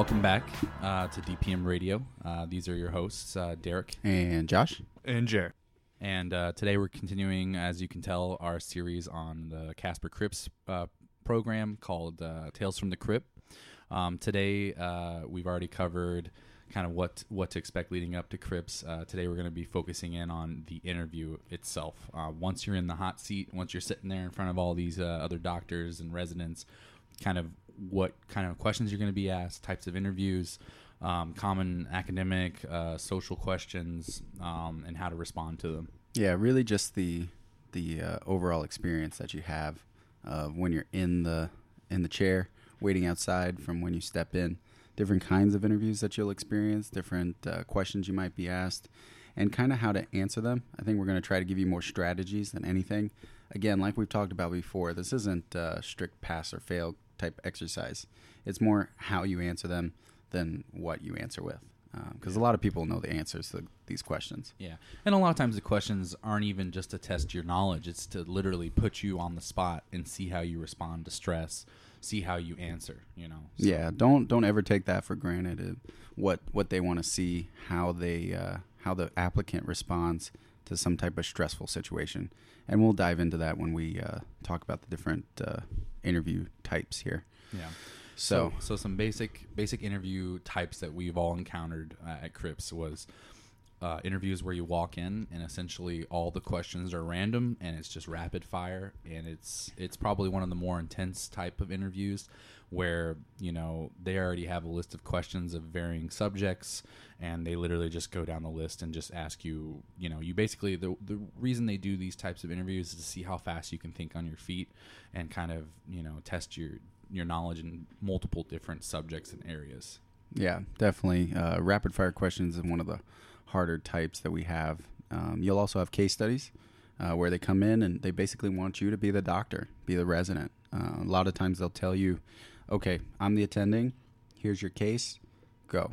welcome back uh, to DPM Radio. Uh, these are your hosts, uh, Derek and Josh and Jer. And uh, today we're continuing, as you can tell, our series on the CASPR CRIPs uh, program called uh, Tales from the Crypt. Um, today we've already covered kind of what what to expect leading up to Crypts. today we're going to be focusing in on the interview itself. once you're in the hot seat, once you're sitting there in front of all these other doctors and residents, kind of what kind of questions you're going to be asked, types of interviews, um, common academic, uh, social questions, um, and how to respond to them. Yeah, really, just the the uh, overall experience that you have uh, when you're in the in the chair waiting outside from when you step in. Different kinds of interviews that you'll experience, different uh, questions you might be asked, and kind of how to answer them. I think we're going to try to give you more strategies than anything. Again, like we've talked about before, this isn't uh, strict pass or fail type exercise. It's more how you answer them than what you answer with. Because um, a lot of people know the answers to these questions. Yeah. And a lot of times the questions aren't even just to test your knowledge, it's to literally put you on the spot and see how you respond to stress, see how you answer, you know. So. Yeah, don't don't ever take that for granted. What what they want to see, how they uh, how the applicant responds to some type of stressful situation. And we'll dive into that when we uh, talk about the different uh, interview types here. Yeah. So, so, so some basic basic interview types that we've all encountered uh, at Crips was uh, interviews where you walk in and essentially all the questions are random and it's just rapid fire and it's it's probably one of the more intense type of interviews where you know they already have a list of questions of varying subjects and they literally just go down the list and just ask you you know you basically the the reason they do these types of interviews is to see how fast you can think on your feet and kind of you know test your your knowledge in multiple different subjects and areas. Yeah definitely. Uh, rapid fire questions is one of the harder types that we have. Um, you'll also have case studies uh, where they come in and they basically want you to be the doctor be the resident. Uh, a lot of times they'll tell you okay, I'm the attending. Here's your case. Go.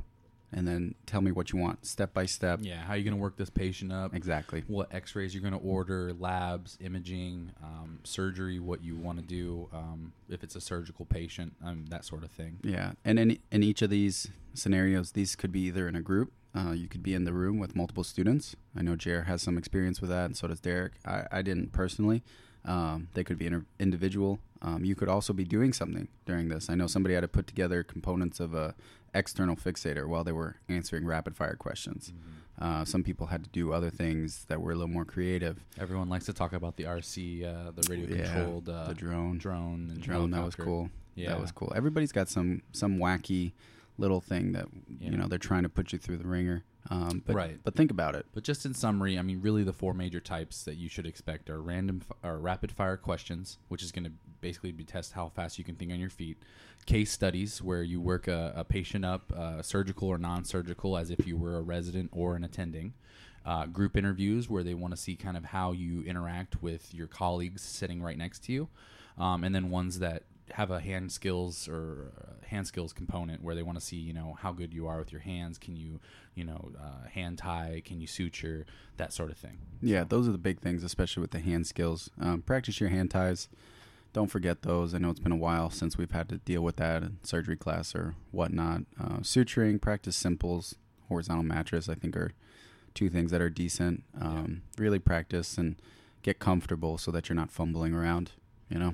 And then tell me what you want, step by step. Yeah, how are you going to work this patient up? Exactly. What X-rays you're going to order, labs, imaging, um, surgery, what you want to do, um, if it's a surgical patient, um, that sort of thing. Yeah, and in in each of these scenarios, these could be either in a group. Uh, you could be in the room with multiple students. I know Jer has some experience with that, and so does Derek. I, I didn't personally. Um, they could be an individual. Um, you could also be doing something during this. I know somebody had to put together components of a external fixator while they were answering rapid fire questions. Mm-hmm. Uh, some people had to do other things that were a little more creative. Everyone likes to talk about the RC, uh, the radio controlled, uh, the drone, drone, and drone. That was cool. Yeah, that was cool. Everybody's got some some wacky little thing that yeah. you know they're trying to put you through the ringer. Um, but, right. But think about it. But just in summary, I mean, really, the four major types that you should expect are random or rapid fire questions, which is going to basically be test how fast you can think on your feet. Case studies, where you work a, a patient up, uh, surgical or non-surgical, as if you were a resident or an attending. Uh, group interviews, where they want to see kind of how you interact with your colleagues sitting right next to you. Um, and then ones that have a hand skills or hand skills component where they want to see you know how good you are with your hands. Can you you know uh, hand tie? Can you suture? That sort of thing. Yeah those are the big things especially with the hand skills. Um, practice your hand ties. Don't forget those. I know it's been a while since we've had to deal with that in surgery class or whatnot. Uh, suturing practice simples horizontal mattress i think are two things that are decent. Um, yeah. really practice and get comfortable so that you're not fumbling around you know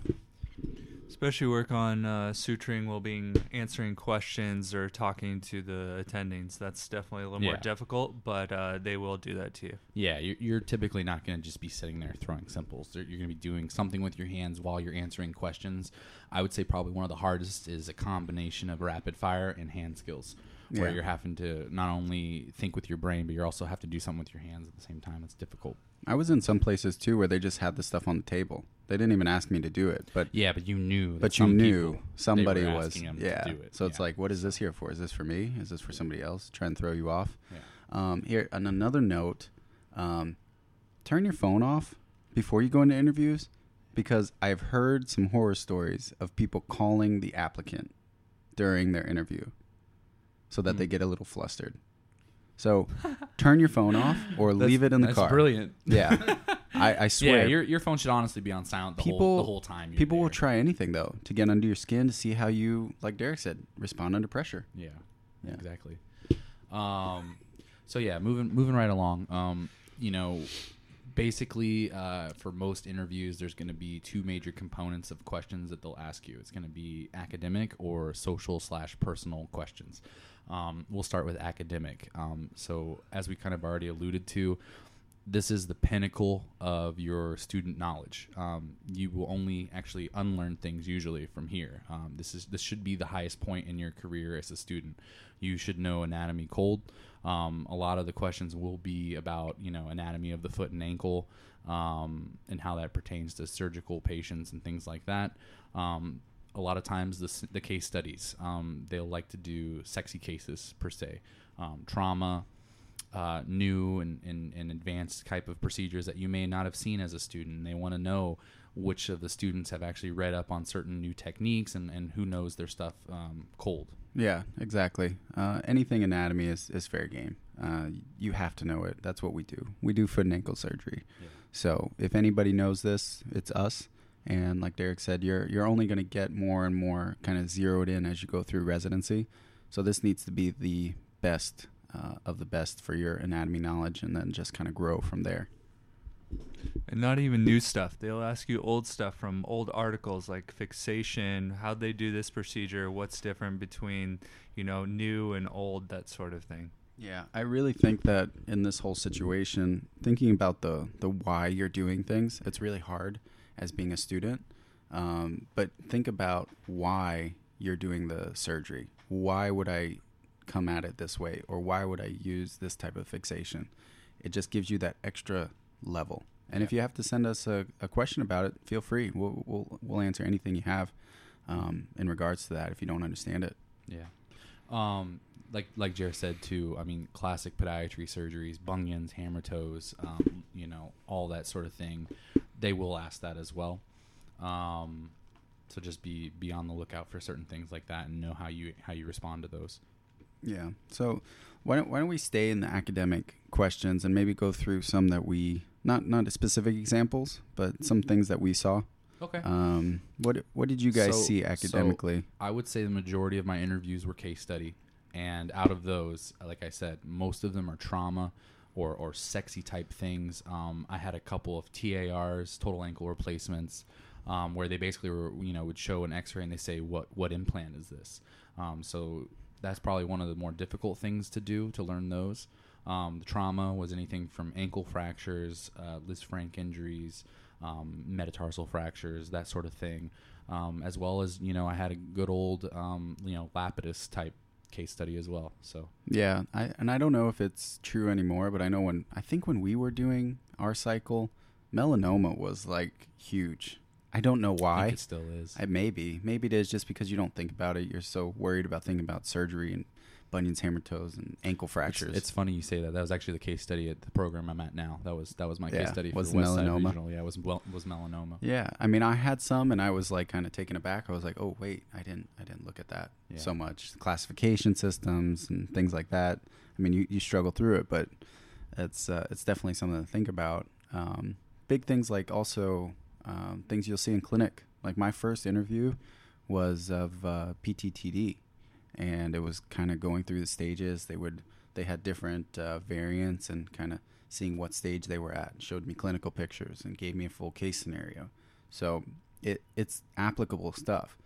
Especially work on uh, suturing while being answering questions or talking to the attendings. That's definitely a little more difficult, but uh, they will do that to you. Yeah, you're, you're typically not going to just be sitting there throwing simples. You're going to be doing something with your hands while you're answering questions. I would say probably one of the hardest is a combination of rapid fire and hand skills where yeah. you're having to not only think with your brain, but you also have to do something with your hands at the same time. It's difficult. I was in some places too where they just had the stuff on the table. They didn't even ask me to do it, but yeah, but you knew. But you knew somebody was. yeah. It. So yeah. it's like, what is this here for? Is this for me? Is this for somebody else? Try and throw you off. Yeah. Um, here, on another note, um, turn your phone off before you go into interviews because I've heard some horror stories of people calling the applicant during their interview so that mm. they get a little flustered. So turn your phone off or leave it in the that's car. brilliant. Yeah. I, I swear. Yeah, your your phone should honestly be on silent the people whole the whole time. you're people will try anything though to get under your skin to see how you, like Derek said, respond under pressure. Yeah, Yeah. exactly. Um, so yeah, moving moving right along. Um, you know, basically, uh, for most interviews, there's going to be two major components of questions that they'll ask you. It's going to be academic or social slash personal questions. Um, we'll start with academic. Um, so as we kind of already alluded to. This is the pinnacle of your student knowledge. Um, you will only actually unlearn things usually from here. Um, this is this should be the highest point in your career as a student. You should know anatomy cold. Um, a lot of the questions will be about you know anatomy of the foot and ankle um, and how that pertains to surgical patients and things like that. A lot of times the, the case studies um, they'll like to do sexy cases per se, um, trauma, uh, new and, and, and advanced type of procedures that you may not have seen as a student. They want to know which of the students have actually read up on certain new techniques and, and who knows their stuff um, cold. Yeah, exactly. Uh, anything anatomy is, is fair game. Uh, you have to know it. That's what we do. We do foot and ankle surgery. Yeah. So if anybody knows this, it's us. And like Derek said, you're you're only going to get more and more kind of zeroed in as you go through residency. So this needs to be the best uh, of the best for your anatomy knowledge, and then just kind of grow from there. And not even new stuff. They'll ask you old stuff from old articles like fixation, how they do this procedure, what's different between, you know, new and old, that sort of thing. Yeah, I really think that in this whole situation, thinking about the the why you're doing things, it's really hard as being a student. Um, but think about why you're doing the surgery. Why would I come at it this way, or why would I use this type of fixation? It just gives you that extra level. And if you have to send us a, a question about it, feel free. We'll, we'll we'll answer anything you have um, in regards to that if you don't understand it. Yeah. Um, like like Jared said too. I mean, classic podiatry surgeries, bunions, hammer toes, um, you know, all that sort of thing. They will ask that as well. Um, so just be be on the lookout for certain things like that and know how you how you respond to those. Yeah. So why don't why don't we stay in the academic questions and maybe go through some that we not not specific examples, but some things that we saw. Okay. Um, what what did you guys So- see so academically? I would say the majority of my interviews were case study, and out of those, like I said, most of them are trauma or or sexy type things. Um, I had a couple of TARs, total ankle replacements, um, where they basically were you know would show an X-ray and they say what what implant is this. Um, so that's probably one of the more difficult things to do to learn those. Um, the trauma was anything from ankle fractures, uh, Lisfranc injuries, um, metatarsal fractures, that sort of thing, um, as well as you know I had a good old um, you know Lapidus type case study as well. So Yeah, I and I don't know if it's true anymore, but I know when I think when we were doing our cycle, melanoma was like huge. I don't know why. it still is. I maybe maybe it is just because you don't think about it. You're so worried about thinking about surgery and bunions, hammer toes, and ankle fractures. it's funny you say that. That was actually the case study at the program I'm at now. That was that was my Yeah, case study for was the West Side melanoma? Regional. Yeah, it was wel- was melanoma. Yeah, I mean, I had some, and I was like kind of taken aback. I was like, "Oh, wait, I didn't, I didn't look at that Yeah. so much classification systems and things like that." I mean, you, you struggle through it, but it's uh, it's definitely something to think about. Um, big things like also um, things you'll see in clinic. Like my first interview was of uh, PTTD, and it was kind of going through the stages. They would they had different uh, variants and kind of seeing what stage they were at. Showed me clinical pictures and gave me a full case scenario. So it it's applicable stuff.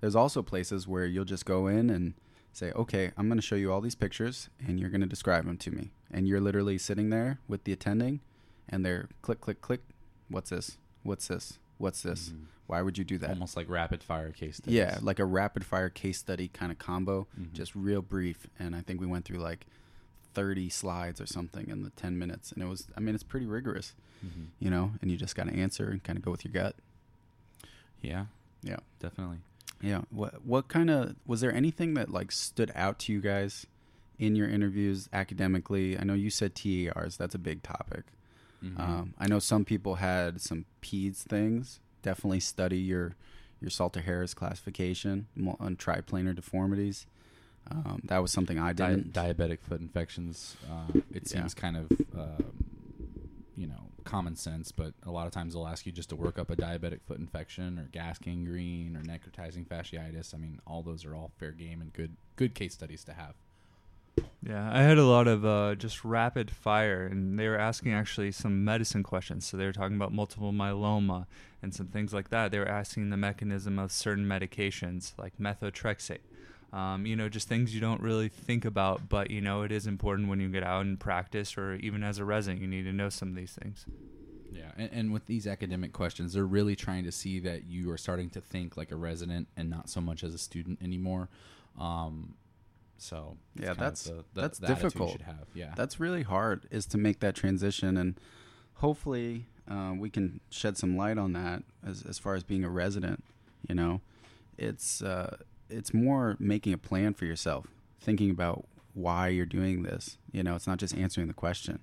There's also places where you'll just go in and say, "Okay, I'm going to show you all these pictures and you're going to describe them to me." And you're literally sitting there with the attending and they're click click click, "What's this? What's this? What's this?" Mhm. Why would you do that? Almost like rapid fire case studies. Yeah, like a rapid fire case study kind of combo, Mhm. just real brief. And I think we went through like 30 slides or something in the 10 minutes. And it was, I mean, it's pretty rigorous, Mhm. you know, and you just got to answer and kind of go with your gut. Yeah, Yeah. definitely. Yeah. What, what kind of, was there anything that like stood out to you guys in your interviews academically? I know you said TARs, that's a big topic. Mhm. Um, I know some people had some PEDS things. Definitely study your your Salter Harris classification on triplanar deformities. Um, that was something I didn't. diabetic foot infections. Uh, it Yeah. seems kind of um, you know common sense, but a lot of times they'll ask you just to work up a diabetic foot infection or gas gangrene or necrotizing fasciitis. I mean, all those are all fair game and good good case studies to have. Yeah, I had a lot of uh, just rapid fire, and they were asking actually some medicine questions. So they were talking about multiple myeloma and some things like that. They were asking the mechanism of certain medications like methotrexate. Um, you know, just things you don't really think about, but you know, it is important when you get out and practice, or even as a resident, you need to know some of these things. Yeah, and, and with these academic questions, they're really trying to see that you are starting to think like a resident and not so much as a student anymore. Um, so Yeah, that's- the, the, that's the difficult. have. Yeah, That's really hard is to make that transition, and hopefully uh, we can shed some light on that as as far as being a resident. You know, it's uh, it's more making a plan for yourself, thinking about why you're doing this. You know, it's not just answering the question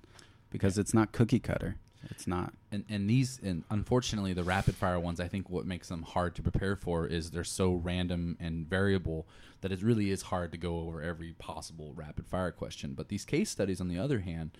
because it's not cookie cutter. It's not. and and these and unfortunately the rapid fire ones i think what makes them hard to prepare for is they're so random and variable that it really is hard to go over every possible rapid fire question but these case studies on the other hand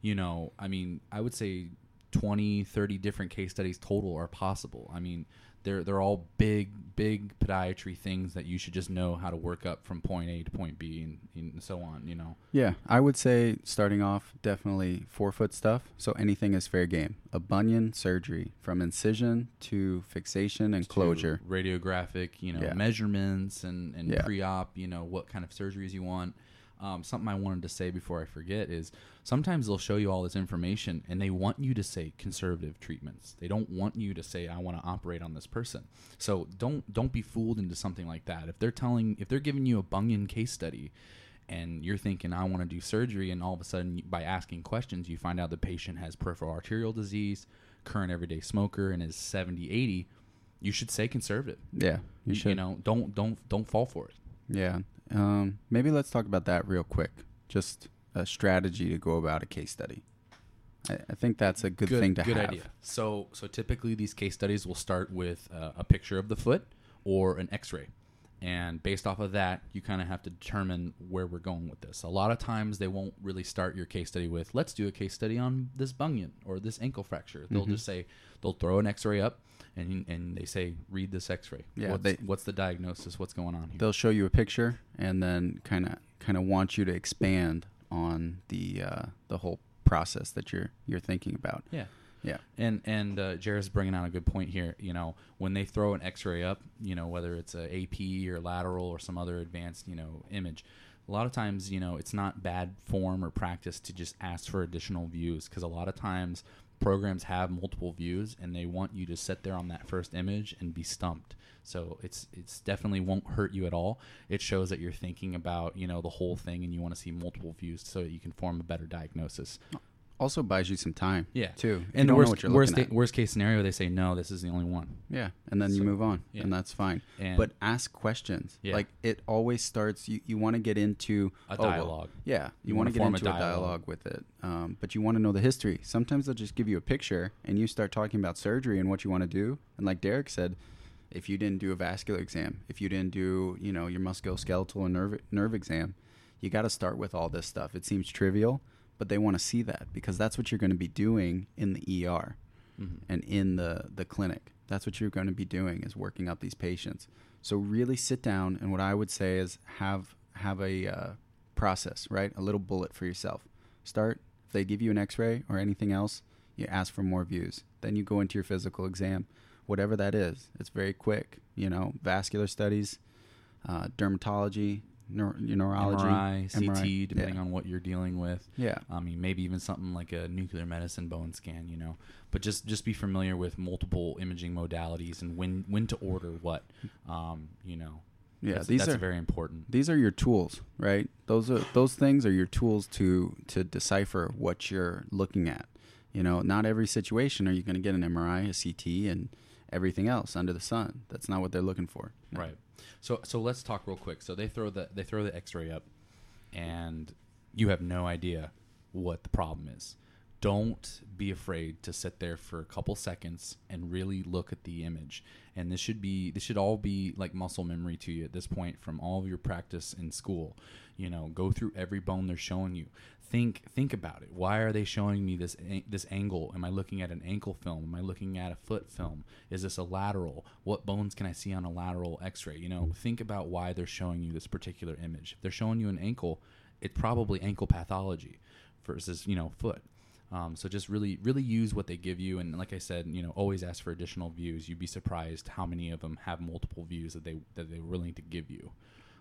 you know i mean i would say 20 30 different case studies total are possible i mean they're they're all big big podiatry things that you should just know how to work up from point a to point b and, and so on you know Yeah, I would say starting off definitely forefoot stuff. So anything is fair game. A bunion surgery from incision to fixation and to closure. radiographic, you know, Yeah. measurements and, and Yeah. pre-op, you know, what kind of surgeries you want. Um, something I wanted to say before I forget is sometimes they'll show you all this information and they want you to say conservative treatments. They don't want you to say I want to operate on this person. So don't don't be fooled into something like that. If they're telling if they're giving you a bunion case study and you're thinking I want to do surgery and all of a sudden by asking questions you find out the patient has peripheral arterial disease, current everyday smoker and is 70 80, you should say conservative. Yeah, you You, should. you know, don't don't don't fall for it. Yeah. Um, maybe let's talk about that real quick. Just a strategy to go about a case study. I, I think that's a good, thing to good have. idea. So so typically these case studies will start with uh, a picture of the foot or an X-ray, and based off of that, you kind of have to determine where we're going with this. A lot of times they won't really start your case study with let's do a case study on this bunion or this ankle fracture. They'll Mhm. just say they'll throw an X-ray up. And, and they say, read this X-ray. Yeah, what's, they- what's the diagnosis? What's going on here? They'll show you a picture and then kind of kind of want you to expand on the uh, the whole process that you're you're thinking about. Yeah. Yeah. And and uh, Jared's bringing out a good point here. You know, when they throw an X-ray up, you know, whether it's a AP or lateral or some other advanced, you know, image, a lot of times, you know, it's not bad form or practice to just ask for additional views because a lot of times programs have multiple views and they want you to sit there on that first image and be stumped. So it's it's definitely won't hurt you at all. It shows that you're thinking about you know the whole thing and you want to see multiple views so that you can form a better diagnosis. Also buys you some time. Yeah. Too. And the worst, worst, worst case scenario, they say no. This is the only one. Yeah, and then you move on, yeah. and that's fine. And but ask questions. Yeah. Like it always starts. You, you want to get into a oh, well, dialogue. yeah, you, You want wanna get form a into a dialogue, dialogue. with it, um, but you want to know the history. Sometimes they'll just give you a picture, and you start talking about surgery and what you want to do. And like Derek said, if you didn't do a vascular exam, if you didn't do you know your musculoskeletal and nerve nerve exam, you got to start with all this stuff. It seems trivial, but they want to see that because that's what you're going to be doing in the ER Mhm. and in the the clinic. That's what you're going to be doing is working up these patients. So really sit down and what I would say is have have a uh, process, right? A little bullet for yourself. Start if they give you an X-ray or anything else, you ask for more views. Then you go into your physical exam, whatever that is. It's very quick. You know, vascular studies, uh, dermatology, neur- neurology, MRI, CT, MRI, depending yeah. on what you're dealing with. Yeah. I mean, maybe even something like a nuclear medicine bone scan, you know. But just just be familiar with multiple imaging modalities and when when to order what. Um, you know. Yeah, that's, these that's are very important. these are your tools, right? Those are those things are your tools to to decipher what you're looking at. You know, not every situation are you going to get an MRI, a CT, and everything else under the sun. That's not what they're looking for. Right. So so let's talk real quick. So they throw the they throw the X-ray up, and you have no idea what the problem is. don't be afraid to sit there for a couple seconds and really look at the image and this should be this should all be like muscle memory to you at this point from all of your practice in school you know go through every bone they're showing you think think about it. Why are they showing me this this angle? Am i looking at an ankle film? Am i looking at a foot film? Is this a lateral? What bones can i see on a lateral x-ray? You know think about why they're showing you this particular image. If they're showing you an ankle it's probably ankle pathology versus you know foot. Um, so just really, really use what they give you, and like I said, you know, always ask for additional views. You'd be surprised how many of them have multiple views that they that they're willing to give you.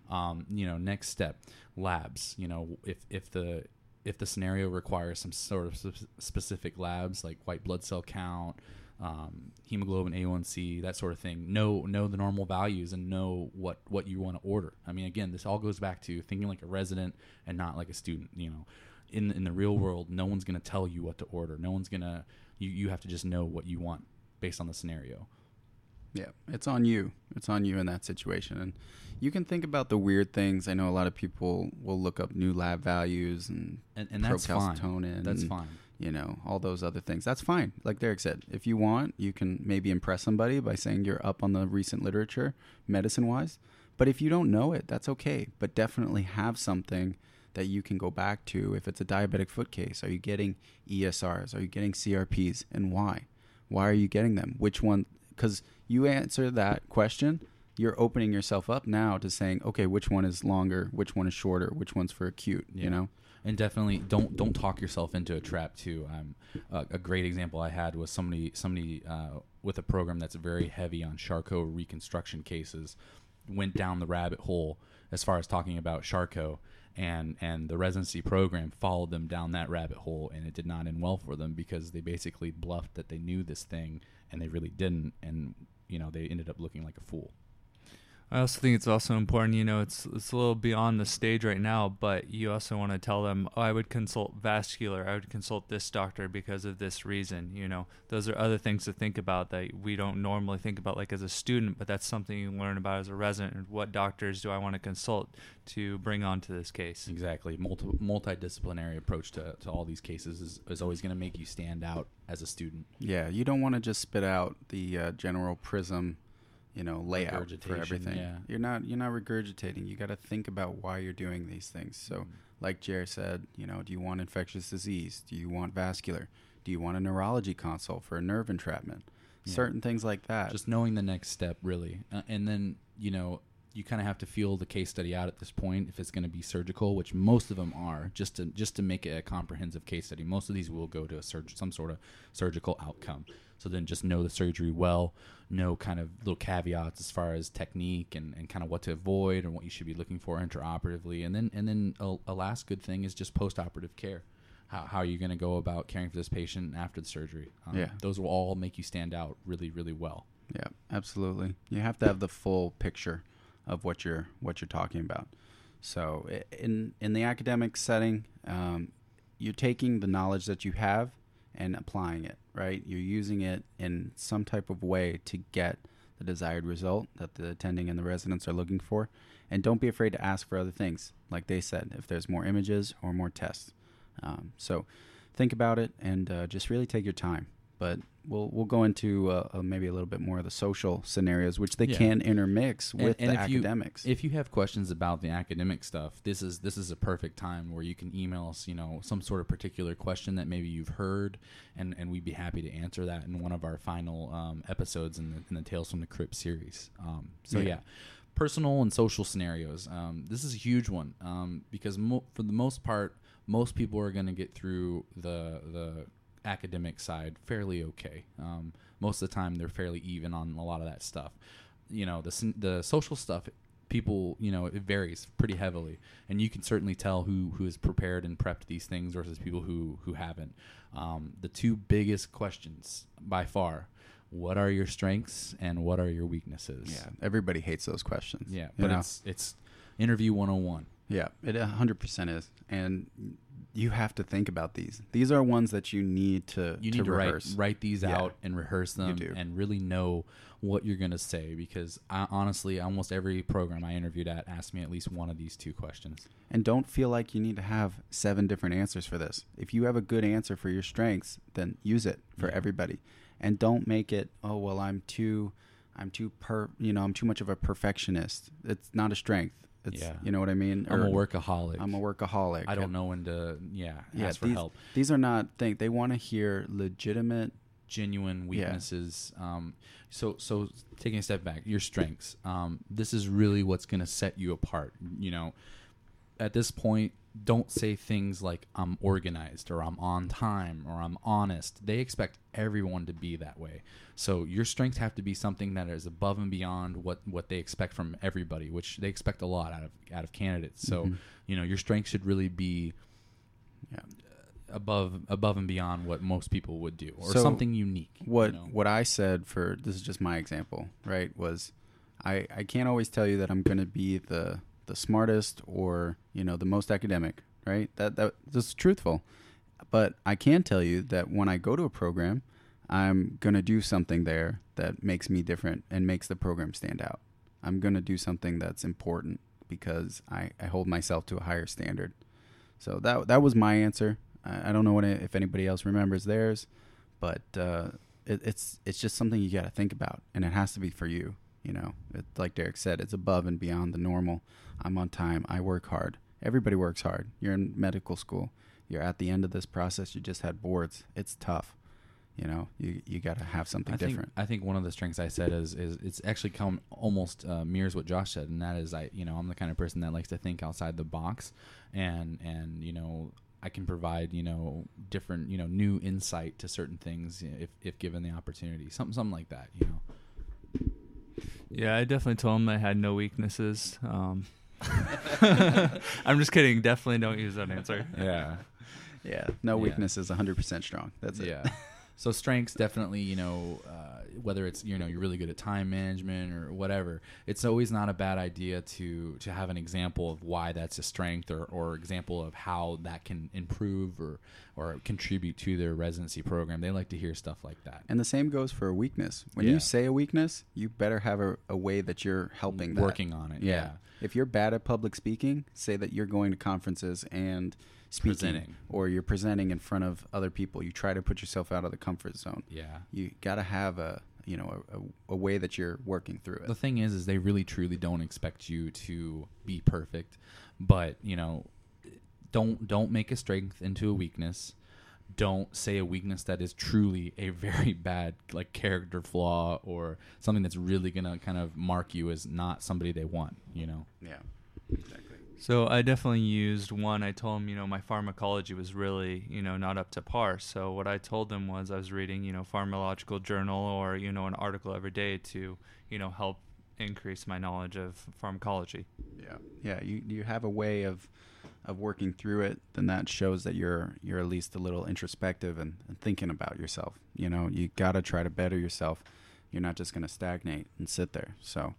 Um, you know, next step, labs. You know, if if the if the scenario requires some sort of specific labs like white blood cell count, um, hemoglobin A1C, that sort of thing. Know know the normal values and know what what you want to order. I mean, again, this all goes back to thinking like a resident and not like a student. You know, in in the real world, no one's going to tell you what to order. No one's going to you you have to just know what you want based on the scenario. Yeah, it's on you. It's on you in that situation. And you can think about the weird things. I know a lot of people will look up new lab values and and, and that's fine. That's and, fine. You know, all those other things. That's fine. Like Derek said, if you want, you can maybe impress somebody by saying you're up on the recent literature, medicine wise. But if you don't know it, that's okay. But definitely have something that you can go back to if it's a diabetic foot case. Are you getting ESRs? Are you getting CRPs? And why? Why are you getting them? Which one? Because you answer that question, you're opening yourself up now to saying, okay, which one is longer? Which one is shorter? Which one's for acute? Yeah. You know? and definitely don't don't talk yourself into a trap too. Um, uh, a great example I had was somebody somebody uh, with a program that's very heavy on Charcot reconstruction cases went down the rabbit hole as far as talking about Charcot and and the residency program followed them down that rabbit hole and it did not end well for them because they basically bluffed that they knew this thing and they really didn't and you know they ended up looking like a fool I also think it's also important, you know, it's it's a little beyond the stage right now, but you also want to tell them, oh, I would consult vascular, I would consult this doctor because of this reason. You know, those are other things to think about that we don't normally think about, like as a student, but that's something you learn about as a resident. What doctors do I want to consult to bring onto this case? Exactly, multi multidisciplinary approach to to all these cases is is always going to make you stand out as a student. Yeah, you don't want to just spit out the uh, general prism you know layout for everything. Yeah. You're not you're not regurgitating. You got to think about why you're doing these things. So, mm like Jerry said, you know, do you want infectious disease? Do you want vascular? Do you want a neurology consult for a nerve entrapment? Yeah. Certain things like that. Just knowing the next step, really, uh, and then you know you kind of have to feel the case study out at this point if it's going to be surgical, which most of them are, just to just to make it a comprehensive case study. Most of these will go to a surg- some sort of surgical outcome. So then just know the surgery well, know kind of little caveats as far as technique and, and kind of what to avoid and what you should be looking for intraoperatively. And then and then a, a last good thing is just postoperative care. How, how are you going to go about caring for this patient after the surgery? Um, yeah. Those will all make you stand out really, really well. Yeah, absolutely. You have to have the full picture of what you're what you're talking about. So in in the academic setting, um, you're taking the knowledge that you have and applying it, right? You're using it in some type of way to get the desired result that the attending and the residents are looking for. And don't be afraid to ask for other things, like they said, if there's more images or more tests. Um, so think about it and uh, just really take your time but we'll we'll go into uh, uh, maybe a little bit more of the social scenarios, which they yeah. can intermix with and, and the if academics. You, if you have questions about the academic stuff, this is this is a perfect time where you can email us. You know, some sort of particular question that maybe you've heard, and, and we'd be happy to answer that in one of our final um, episodes in the, in the Tales from the Crypt series. Um, so yeah. yeah. Personal and social scenarios. Um, this is a huge one um, because mo- for the most part, most people are going to get through the the academic side fairly okay. Um, most of the time, they're fairly even on a lot of that stuff. You know, the the social stuff, people, you know, it varies pretty heavily, and you can certainly tell who who has prepared and prepped these things versus people who who haven't. Um, the two biggest questions by far what are your strengths and what are your weaknesses? Yeah, everybody hates those questions. Yeah, but know? it's it's interview 101. Yeah, it 100% is. And you have to think about these. These are ones that you need to you to need to, rehearse. write write these Yeah. out and rehearse them and really know what you're going to say because I, honestly almost every program i interviewed at asked me at least one of these two questions And don't feel like you need to have seven different answers for this. If you have a good answer for your strengths, then use it for Yeah. everybody. And don't make it, oh well, I'm too I'm too per you know, I'm too much of a perfectionist. It's not a strength. It's Yeah. you know what I mean? i'm a workaholic I'm a workaholic. i don't know when to yeah, Yeah, ask for these, help These are not things. they want to hear legitimate genuine Yeah. weaknesses. Um, so so taking a step back, your strengths. Um, this is really what's going to set you apart. You know, at this point, don't say things like "I'm organized" or "I'm on time" or "I'm honest." They expect everyone to be that way. So your strengths have to be something that is above and beyond what what they expect from everybody, which they expect a lot out of out of candidates. So Mhm. you know, your strengths should really be yeah. above above and beyond what most people would do or So, something unique you what know? what I said for this is just my example, right? Was I I can't always tell you that I'm going to be the the smartest or you know the most academic, right? That that that's truthful, but I can tell you that when I go to a program, I'm going to do something there that makes me different and makes the program stand out. I'm going to do something that's important because I, I hold myself to a higher standard. So that that was my answer. I, I don't know what if anybody else remembers theirs, but uh, it, it's it's just something you got to think about, and it has to be for you. You know, it, like Derek said, it's above and beyond the normal. I'm on time. I work hard. Everybody works hard. You're in medical school. You're at the end of this process. You just had boards. It's tough. You know, you you got to have something I think, different. I think one of the strengths I said is is it's actually come almost uh, mirrors what Josh said, and that is I you know I'm the kind of person that likes to think outside the box, and and you know I can provide you know different you know new insight to certain things if if given the opportunity, something something like that, you know. Yeah, I definitely told him I had no weaknesses. Um, I'm just kidding. Definitely don't use that answer. Yeah. yeah, no Yeah. weakness 100% strong. That's it. Yeah. So strengths definitely, you know, uh, whether it's you know you're really good at time management or whatever, it's always not a bad idea to to have an example of why that's a strength or or example of how that can improve or or contribute to their residency program. They like to hear stuff like that. And the same goes for a weakness. When Yeah. you say a weakness, you better have a, a way that you're helping that. Working on it. Yeah. If you're bad at public speaking, say that you're going to conferences and speaking, Presenting. or you're presenting in front of other people. You try to put yourself out of the comfort zone. Yeah. You got to have a you know a, a, way that you're working through it. The thing is, is they really truly don't expect you to be perfect, but you know, don't don't make a strength into a weakness. Don't say a weakness that is truly a very bad like character flaw or something that's really gonna kind of mark you as not somebody they want. You know. yeah, exactly. So I definitely used one. I told them, you know, my pharmacology was really, you know, not up to par. So what I told them was I was reading, you know, pharmacological journal or, you know, an article every day to, you know, help increase my knowledge of pharmacology. Yeah, yeah. You you have a way of of working through it, then that shows that you're you're at least a little introspective and, and thinking about yourself. You know, you got to try to better yourself. You're not just going to stagnate and sit there. So,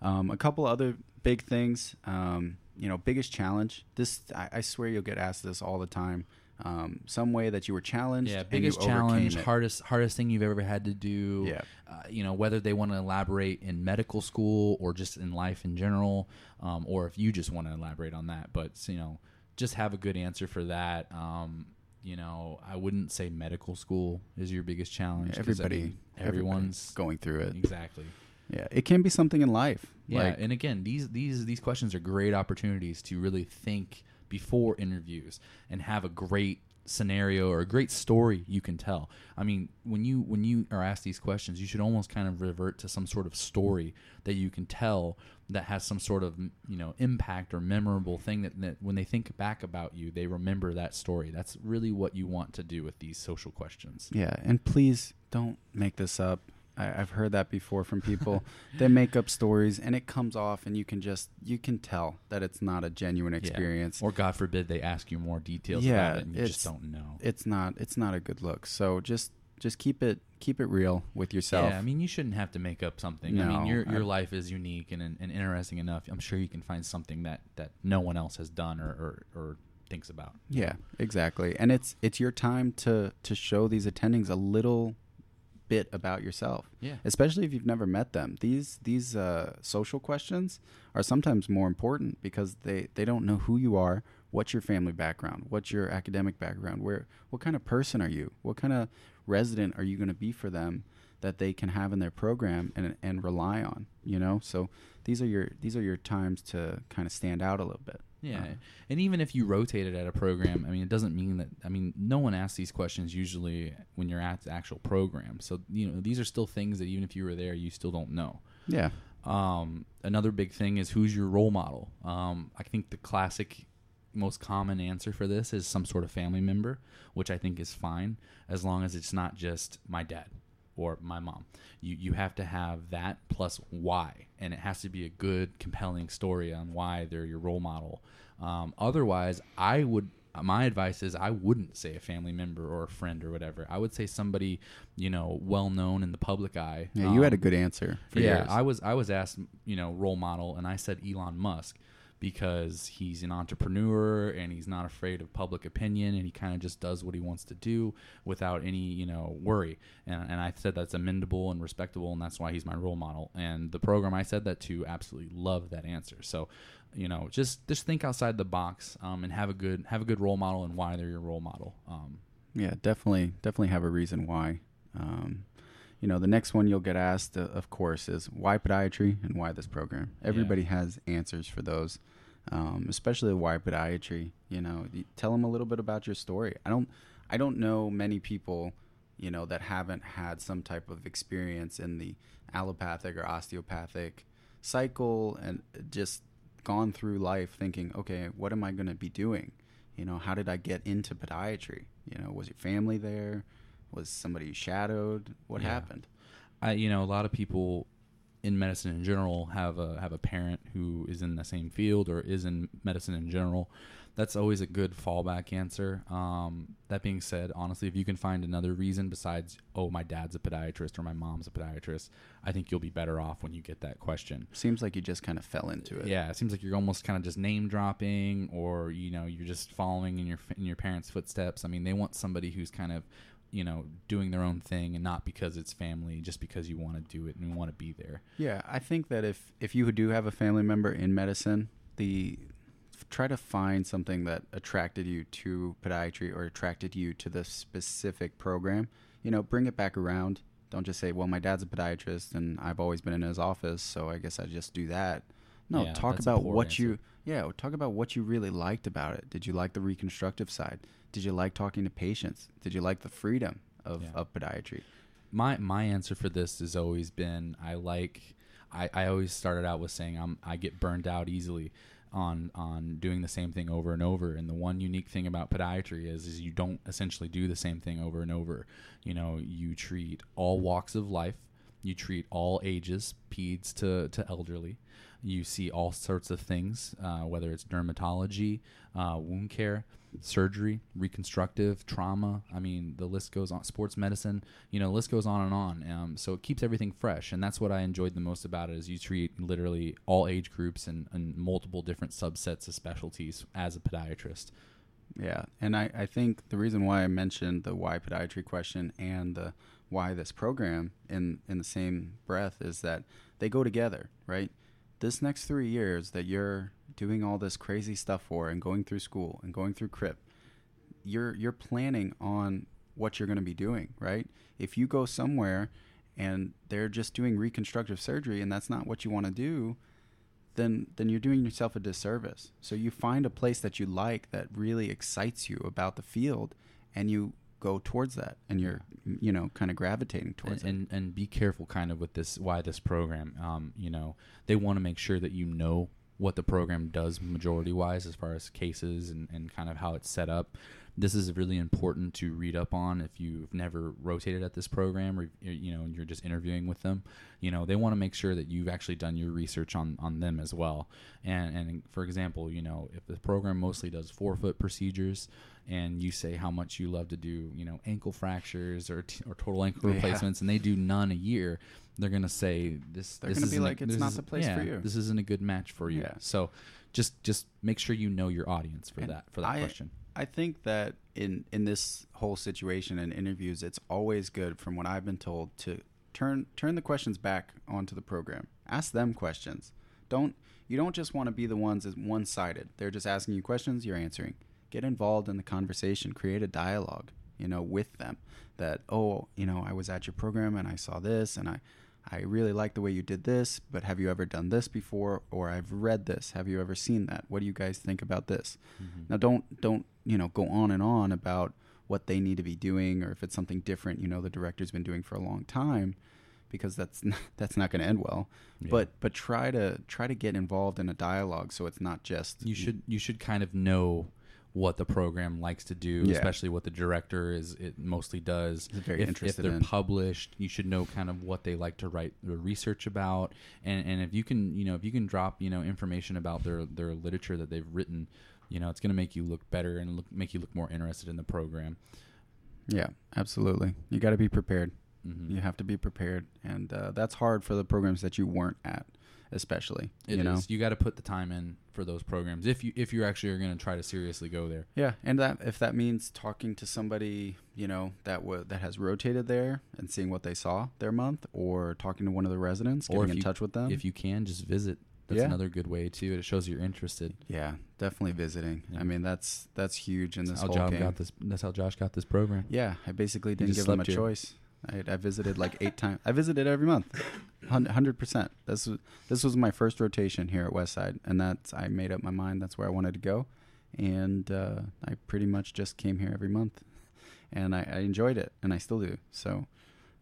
um, a couple other big things. Um, you know, biggest challenge. This I, I swear you'll get asked this all the time. Um, some way that you were challenged. Yeah, biggest challenge, hardest hardest thing you've ever had to do. Yeah. uh, you know whether they want to elaborate in medical school or just in life in general, um, or if you just want to elaborate on that. But you know, just have a good answer for that. Um, you know, I wouldn't say medical school is your biggest challenge. I Everybody, mean, everybody's everyone's going through it. exactly. Yeah, it can be something in life. Yeah, Like, and again, these these these questions are great opportunities to really think before interviews and have a great scenario or a great story you can tell. I mean, when you when you are asked these questions, you should almost kind of revert to some sort of story that you can tell that has some sort of you know impact or memorable thing that, that when they think back about you, they remember that story. That's really what you want to do with these social questions. Yeah, and please don't make this up. I, I've heard that before from people. they make up stories, and it comes off, and you can just you can tell that it's not a genuine Yeah. experience. Or God forbid they ask you more details Yeah, about it and you just don't know. It's not it's not a good look. So just just keep it keep it real with yourself. Yeah, I mean, you shouldn't have to make up something. I mean, your your I- life is unique and, and interesting enough. I'm sure you can find something that, that no one else has done or, or, or thinks about. Yeah, exactly. And it's it's your time to to show these attendings a little bit about yourself. Yeah. Especially if you've never met them. These these uh, social questions are sometimes more important because they they don't know who you are, what's your family background, what's your academic background, where what kind of person are you, what kind of resident are you going to be for them that they can have in their program and and rely on. You know, so these are your these are your times to kind of stand out a little bit. Yeah, Uh, and even if you rotated at a program, I mean, it doesn't mean that. I mean, no one asks these questions usually when you're at the actual program. So you know, these are still things that even if you were there, you still don't know. yeah. Um, another big thing is who's your role model. Um, I think the classic, most common answer for this is some sort of family member, which I think is fine as long as it's not just my dad or my mom. You you have to have that plus why, and it has to be a good, compelling story on why they're your role model. Um, otherwise, I would. My advice is I wouldn't say a family member or a friend or whatever. I would say somebody, you know, well known in the public eye. Yeah, you had a Um, good answer for yeah, yours. I was I was asked, you know, role model, and I said Elon Musk because he's an entrepreneur and he's not afraid of public opinion and he kind of just does what he wants to do without any you know worry. And, and I said that's amendable and respectable, and that's why he's my role model. And the program I said that to absolutely love that answer. So, you know, just just think outside the box um, and have a good have a good role model and why they're your role model. Um, Yeah, definitely, definitely have a reason why. Um, you know, the next one you'll get asked, uh, of course, is why podiatry and why this program. Everybody has answers for those, um, especially why podiatry. You know, you tell them a little bit about your story. I don't, I don't know many people, you know, that haven't had some type of experience in the allopathic or osteopathic cycle and just gone through life thinking, okay, what am I going to be doing? You know, how did I get into podiatry? You know, was your family there? Was somebody shadowed? What Yeah. happened? I you know a lot of people in medicine in general have a have a parent who is in the same field or is in medicine in general. That's always a good fallback answer. Um, that being said, honestly, if you can find another reason besides oh my dad's a podiatrist or my mom's a podiatrist, I think you'll be better off when you get that question. Seems like you just kind of fell into it. Yeah, it seems like you're almost kind of just name dropping, or you know, you're just following in your in your parents' footsteps. I mean, they want somebody who's kind of, you know, doing their own thing, and not because it's family, just because you want to do it and want to be there. Yeah, I think that if if you do have a family member in medicine, the try to find something that attracted you to podiatry or attracted you to the specific program. You know, bring it back around. Don't just say, "Well, my dad's a podiatrist and I've always been in his office, so I guess I just do that." No, Yeah, talk about what answer. you yeah, talk about what you really liked about it. Did you like the reconstructive side? Did you like talking to patients? Did you like the freedom of, Yeah. of podiatry? my my answer for this has always been I like I, I always started out with saying I'm I get burned out easily on on doing the same thing over and over and the one unique thing about podiatry is is you don't essentially do the same thing over and over you know you treat all walks of life you treat all ages peds to, to elderly you see all sorts of things uh, whether it's dermatology uh, wound care surgery, reconstructive, trauma. I mean, the list goes on. Sports medicine, you know, the list goes on and on. Um, so it keeps everything fresh, and that's what I enjoyed the most about it. Is you treat literally all age groups and, and multiple different subsets of specialties as a podiatrist. Yeah, and I, I think the reason why I mentioned the why podiatry question and the why this program in in the same breath is that they go together, right? This next three years that you're doing all this crazy stuff for and going through school and going through CRIP, you're you're planning on what you're going to be doing, right? If you go somewhere and they're just doing reconstructive surgery and that's not what you want to do, then then you're doing yourself a disservice. So you find a place that you like that really excites you about the field and you go towards that and you're you know kind of gravitating towards and, and and be careful kind of with this why this program um you know they want to make sure that you know what the program does majority wise as far as cases and, and kind of how it's set up this is really important to read up on if you've never rotated at this program or you know you're just interviewing with them you know they want to make sure that you've actually done your research on on them as well and and for example you know if the program mostly does forefoot procedures and you say how much you love to do you know ankle fractures or, t- or total ankle Yeah. replacements and they do none a year they're gonna say this. They're this gonna be like, "It's not the place for you." This isn't a good match for you. Yeah. So just just make sure you know your audience for And that for that I- question. I think that in in this whole situation in interviews, it's always good, from what I've been told, to turn turn the questions back onto the program. Ask them questions. Don't you don't just want to be the ones as one sided. They're just asking you questions, you're answering. Get involved in the conversation. Create a dialogue, you know, with them. That oh, you know, I was at your program and I saw this and I. I really like the way you did this, but have you ever done this before? Or I've read this. Have you ever seen that? What do you guys think about this? Mhm. Now don't don't you know go on and on about what they need to be doing or if it's something different you know the director's been doing for a long time because that's not, that's not going to end well. Yeah. But but try to try to get involved in a dialogue so it's not just you should you should kind of know what the program likes to do, Yeah. especially what the director is it mostly does. Is very if, if they're in. published, you should know kind of what they like to write the research about, and and if you can you know if you can drop you know information about their their literature that they've written, you know it's going to make you look better and look, make you look more interested in the program. yeah absolutely you got to be prepared Mhm. you have to be prepared and uh, that's hard for the programs that you weren't at especially It you know is. You got to put the time in for those programs if you if you actually are going to try to seriously go there. Yeah, and that if that means talking to somebody, you know, that wa that has rotated there and seeing what they saw their month, or talking to one of the residents, Or getting in you- touch with them. If you can, just visit. That's Yeah. another good way too. It shows you're interested. yeah, definitely visiting. Yeah. I mean, that's that's huge in That's this how whole Josh game. got this. That's how Josh got this program. Yeah, I basically didn't give them a here. choice. I, I visited like eight times. I visited every month, hundred percent. This was this was my first rotation here at Westside, and that's I made up my mind. That's where I wanted to go, and uh, I pretty much just came here every month, and I, I enjoyed it, and I still do. So,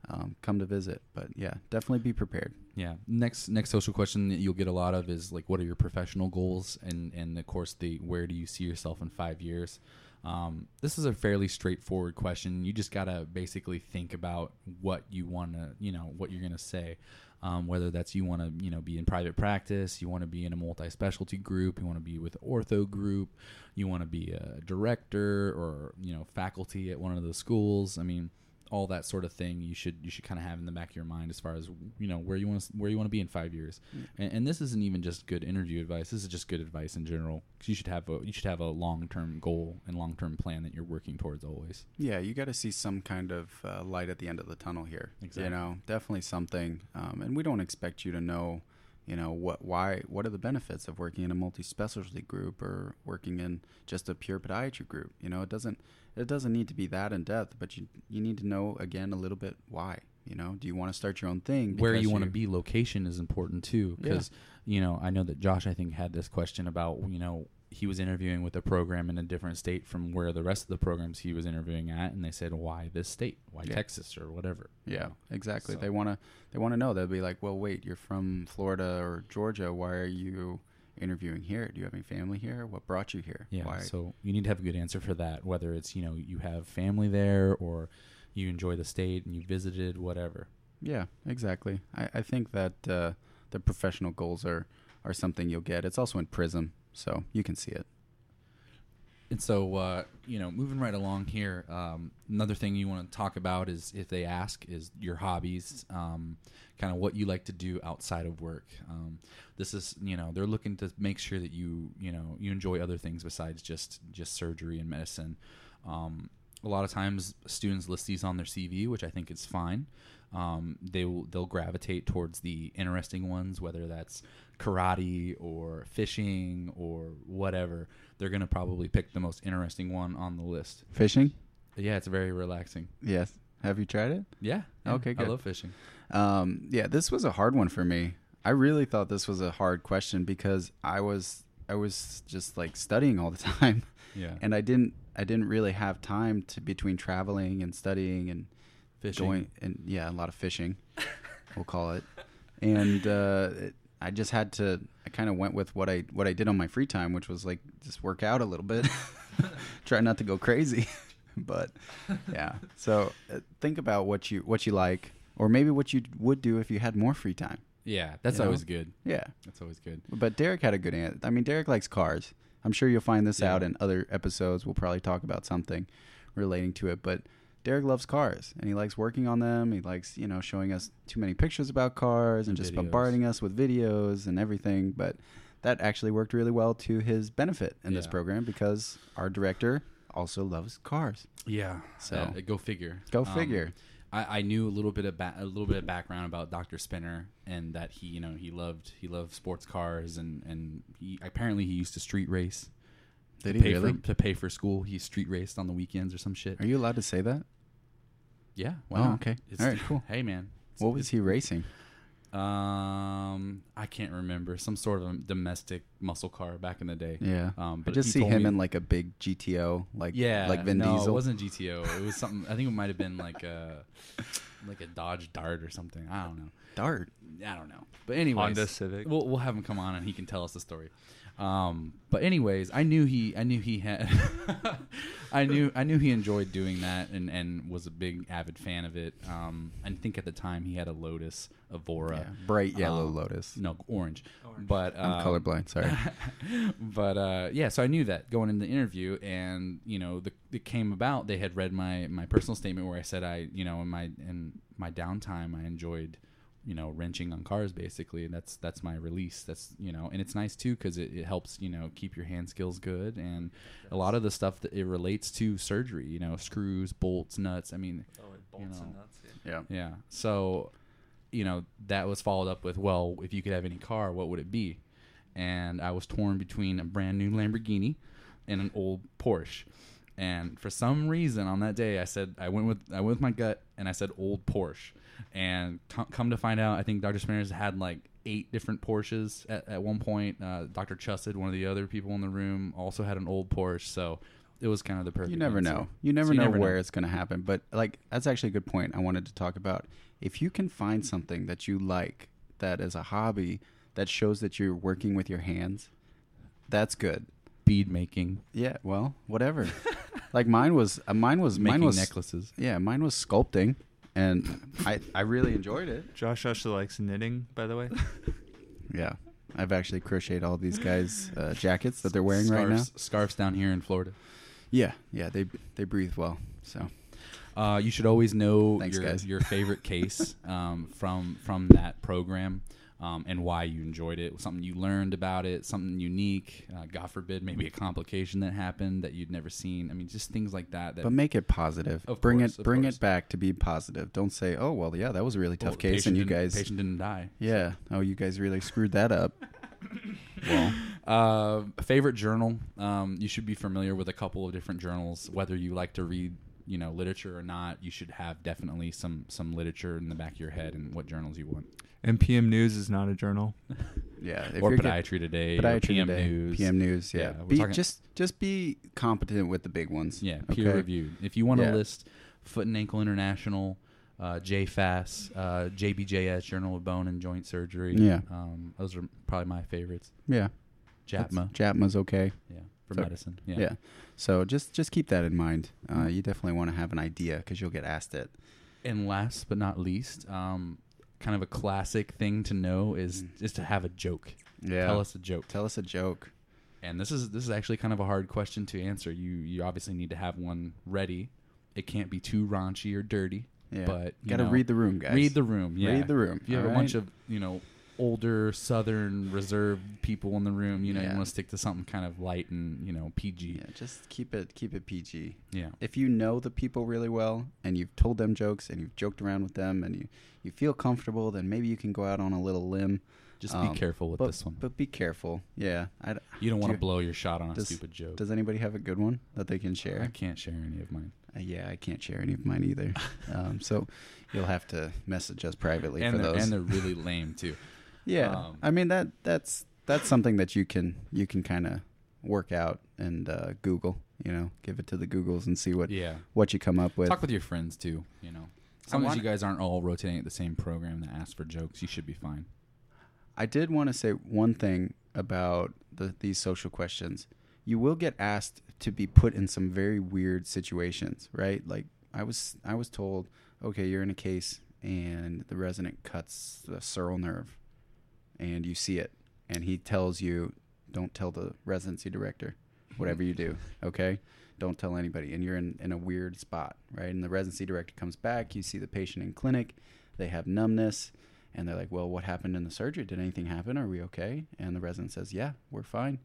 um, come to visit. But yeah, definitely be prepared. Yeah. Next next social question that you'll get a lot of is like, what are your professional goals? And and of course the where do you see yourself in five years? Um, this is a fairly straightforward question. You just gotta basically think about what you want to, you know, what you're gonna say. Um, whether that's you want to, you know, be in private practice, you want to be in a multi-specialty group, you want to be with ortho group, you want to be a director or you know faculty at one of the schools. I mean, all that sort of thing you should you should kind of have in the back of your mind as far as you know where you want to where you want to be in five years and, and this isn't even just good interview advice this is just good advice in general 'Cause you should have a you should have a long-term goal and long-term plan that you're working towards always Yeah, you got to see some kind of uh, light at the end of the tunnel here. Exactly. You know, definitely something. Um, and we don't expect you to know, you know, what, why, what are the benefits of working in a multi-specialty group or working in just a pure podiatry group. You know, it doesn't, it doesn't need to be that in depth, but you, you need to know again a little bit why. You know, do you want to start your own thing? where you want to be location is important too Yeah. because you know i know that josh i think had this question about you know he was interviewing with a program in a different state from where the rest of the programs he was interviewing at and they said why this state why Yeah. texas or whatever Yeah, exactly. So- They want to they want to know. They'll be like, "Well, wait, you're from Florida or Georgia. Why are you interviewing here? Do you have any family here? What brought you here? Yeah. Why? So you need to have a good answer for that, whether it's, you know, you have family there or you enjoy the state and you visited, whatever. Yeah, exactly. I, I think that uh, the professional goals are, are something you'll get. It's also in Prism, so you can see it. And so, uh, you know, moving right along here, um, another thing you want to talk about is if they ask, is your hobbies, um, kind of what you like to do outside of work. Um, this is, you know, they're looking to make sure that you, you know, you enjoy other things besides just just surgery and medicine. A lot of times, students list these on their CV, which I think is fine. Um, they will they'll gravitate towards the interesting ones, whether that's karate or fishing or whatever. They're gonna probably pick the most interesting one on the list. Fishing? Yeah, it's very relaxing. Yes. Have you tried it? Yeah. yeah, Okay, I love fishing. Um, yeah, this was a hard one for me. I really thought this was a hard question because I was I was just like studying all the time. Yeah, and I didn't I didn't really have time to between traveling and studying and fishing. going and yeah a lot of fishing we'll call it and uh, it, I just had to I kind of went with what I what I did on my free time which was like just work out a little bit try not to go crazy but yeah so uh, think about what you what you like or maybe what you would do if you had more free time yeah, that's You know? always good. yeah That's always good. but Derek had a good answer. I mean, Derek likes cars. I'm sure you'll find this Yeah. out in other episodes. We'll probably talk about something relating to it. But Derek loves cars and he likes working on them. He likes, you know, showing us too many pictures about cars and, And just videos. bombarding us with videos and everything. But that actually worked really well to his benefit in this program because our director also loves cars. Yeah. So- Uh, go figure. Go Um, figure. I, I knew a little bit of ba- a little bit of background about Dr. Spinner and that he you know he loved he loved sports cars and and he apparently he used to street race. Did to he pay really? for to pay for school? He street raced on the weekends or some shit. Are you allowed to say that? Yeah. Oh, okay. It's, All right, cool. Hey man. What was he racing? Um, I can't remember some sort of a domestic muscle car back in the day. Yeah. Um, I but just see him me- in like a big GTO, like yeah, like Vin no, Diesel. it wasn't GTO. It was something. I think it might have been like a like a Dodge Dart or something. I don't know. Dart. I don't know. But anyway, Honda Civic. We'll we'll have him come on and he can tell us the story. Um, but anyways, I knew he I knew he had I knew I knew he enjoyed doing that and and was a big avid fan of it. Um, I think at the time he had a Lotus Evora, Yeah, bright yellow um, Lotus. no orange, Orange. but I'm um, colorblind. Sorry. but uh, yeah, so I knew that going into the interview, and you know, the, it came about. They had read my my personal statement where I said I, you know, in my in my downtime, I enjoyed, you know, wrenching on cars basically, and that's that's my release. That's you know, and it's nice too because it, it helps you know keep your hand skills good, and a lot of the stuff that it relates to surgery, you know, screws, bolts, nuts. I mean, Oh, it bolts bolts and and know. nuts. yeah. yeah. So, you know, that was followed up with, well, if you could have any car, what would it be? And I was torn between a brand new Lamborghini and an old Porsche. And for some reason on that day, I said I went with I went with my gut and I said old Porsche. And co- come to find out, I think Dr. Spinner's had like eight different Porsches at, at one point. Uh, Dr. Chussid, one of the other people in the room, also had an old Porsche. So it was kind of the perfect. You never answer. know. You never So you know never where know. it's going to happen. But like that's actually a good point I wanted to talk about. If you can find something that you like that is a hobby that shows that you're working with your hands, that's good. Bead making, Yeah, well, whatever. like mine was uh, mine was making mine was necklaces. Yeah, mine was sculpting and I I really enjoyed it. Josh actually likes knitting, by the way. Yeah. I've actually crocheted all these guys uh, jackets that they're wearing right now. Scarves- Scarves down here in Florida. Yeah, yeah, they they breathe well. So Uh, you should always know Thanks, your, guys. your favorite case um, from from that program um, and why you enjoyed it. Something you learned about it, something unique. Uh, God forbid, maybe a complication that happened that you'd never seen. I mean, just things like that. That But make it positive. Bring course, it bring course. it back to be positive. Don't say, "Oh, well, yeah, that was a really well, tough case and you guys patient didn't die. Yeah. Oh, you guys really screwed that up." well, Uh, favorite journal. Um, you should be familiar with a couple of different journals. Whether you like to read, you know, literature or not, you should have definitely some some literature in the back of your head and what journals you want. NPM News is not a journal. yeah, if or you're get- Podiatry Today, or Podiatry PM Today, News. PM News, yeah. Yeah, be, talking- just just be competent with the big ones. Yeah, peer okay? reviewed. If you want to Yeah. list Foot and Ankle International, uh, JFAS, uh, JBJS, Journal of Bone and Joint Surgery. Yeah. um, those are probably my favorites. Yeah. JAPMA, That's- JAPMA's okay. yeah, for So- medicine. Yeah. Yeah. So just just keep that in mind. Uh, you definitely want to have an idea because you'll get asked it. And last but not least, um, kind of a classic thing to know is Mm. is to have a joke. Yeah. Tell us a joke. Tell us a joke. And this is this is actually kind of a hard question to answer. You you obviously need to have one ready. It can't be too raunchy or dirty. Yeah. But you got to know, read the room, guys. Read the room. Yeah. Read the room. If you have all a bunch of you know older Southern reserved people in the room, you know, Yeah. you want to stick to something kind of light and you know PG. yeah, just keep it keep it PG. Yeah. If you know the people really well and you've told them jokes and you've joked around with them and you you feel comfortable, then maybe you can go out on a little limb. Just Um, be careful with but, this one. But be careful. Yeah. I, You don't want do to blow your shot on a stupid joke. does anybody have a good one that they can share? I can't share any of mine. Uh, yeah, I can't share any of mine either. um, so you'll have to message us privately And for those. and they're really lame too. yeah, um, I mean that that's that's something that you can you can kind of work out and uh, Google. You know, give it to the Googles and see what Yeah. what you come up with. Talk with your friends too. You know, as long as you guys aren't all rotating at the same program that asks for jokes, you should be fine. I did want to say one thing about the, these social questions. You will get asked to be put in some very weird situations, right? Like I was I was told, okay, you're in a case and the resident cuts the sural nerve, and you see it, and he tells you, don't tell the residency director, whatever you do, okay? don't tell anybody. And you're in, in a weird spot, right? And the residency director comes back. You see the patient in clinic. They have numbness. And they're like, well, what happened in the surgery? Did anything happen? Are we okay? And the resident says, yeah, we're fine.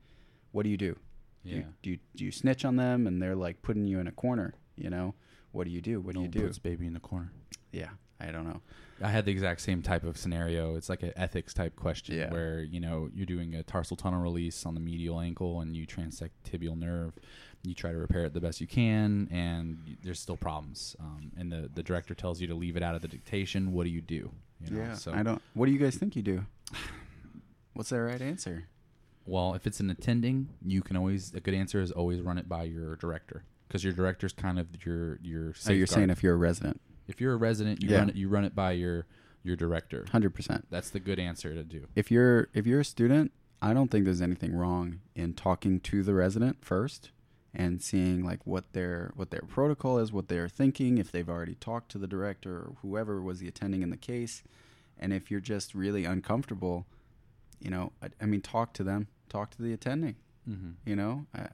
What do you do? Yeah. you, do you, do you snitch on them? And they're like putting you in a corner, you know? What do you do? What do you do? puts baby in the corner. Yeah, I don't know. I had the exact same type of scenario. It's like an ethics type question Yeah. where you know you're doing a tarsal tunnel release on the medial ankle and you transect tibial nerve. You try to repair it the best you can, and there's still problems. Um, and the the director tells you to leave it out of the dictation. What do you do? You know, yeah, So I don't. What do you guys think you do? What's the right answer? well, if it's an attending, you can always a good answer is always run it by your director because your director's kind of your your. So you're saying if you're a resident, if you're a resident, you Yeah. run it you run it by your your director. hundred percent. That's the good answer to do. If you're if you're a student, I don't think there's anything wrong in talking to the resident first and seeing like what their what their protocol is, what they're thinking, if they've already talked to the director or whoever was the attending in the case, and if you're just really uncomfortable, you know, I, I mean, talk to them, talk to the attending. Mm-hmm. You know, I,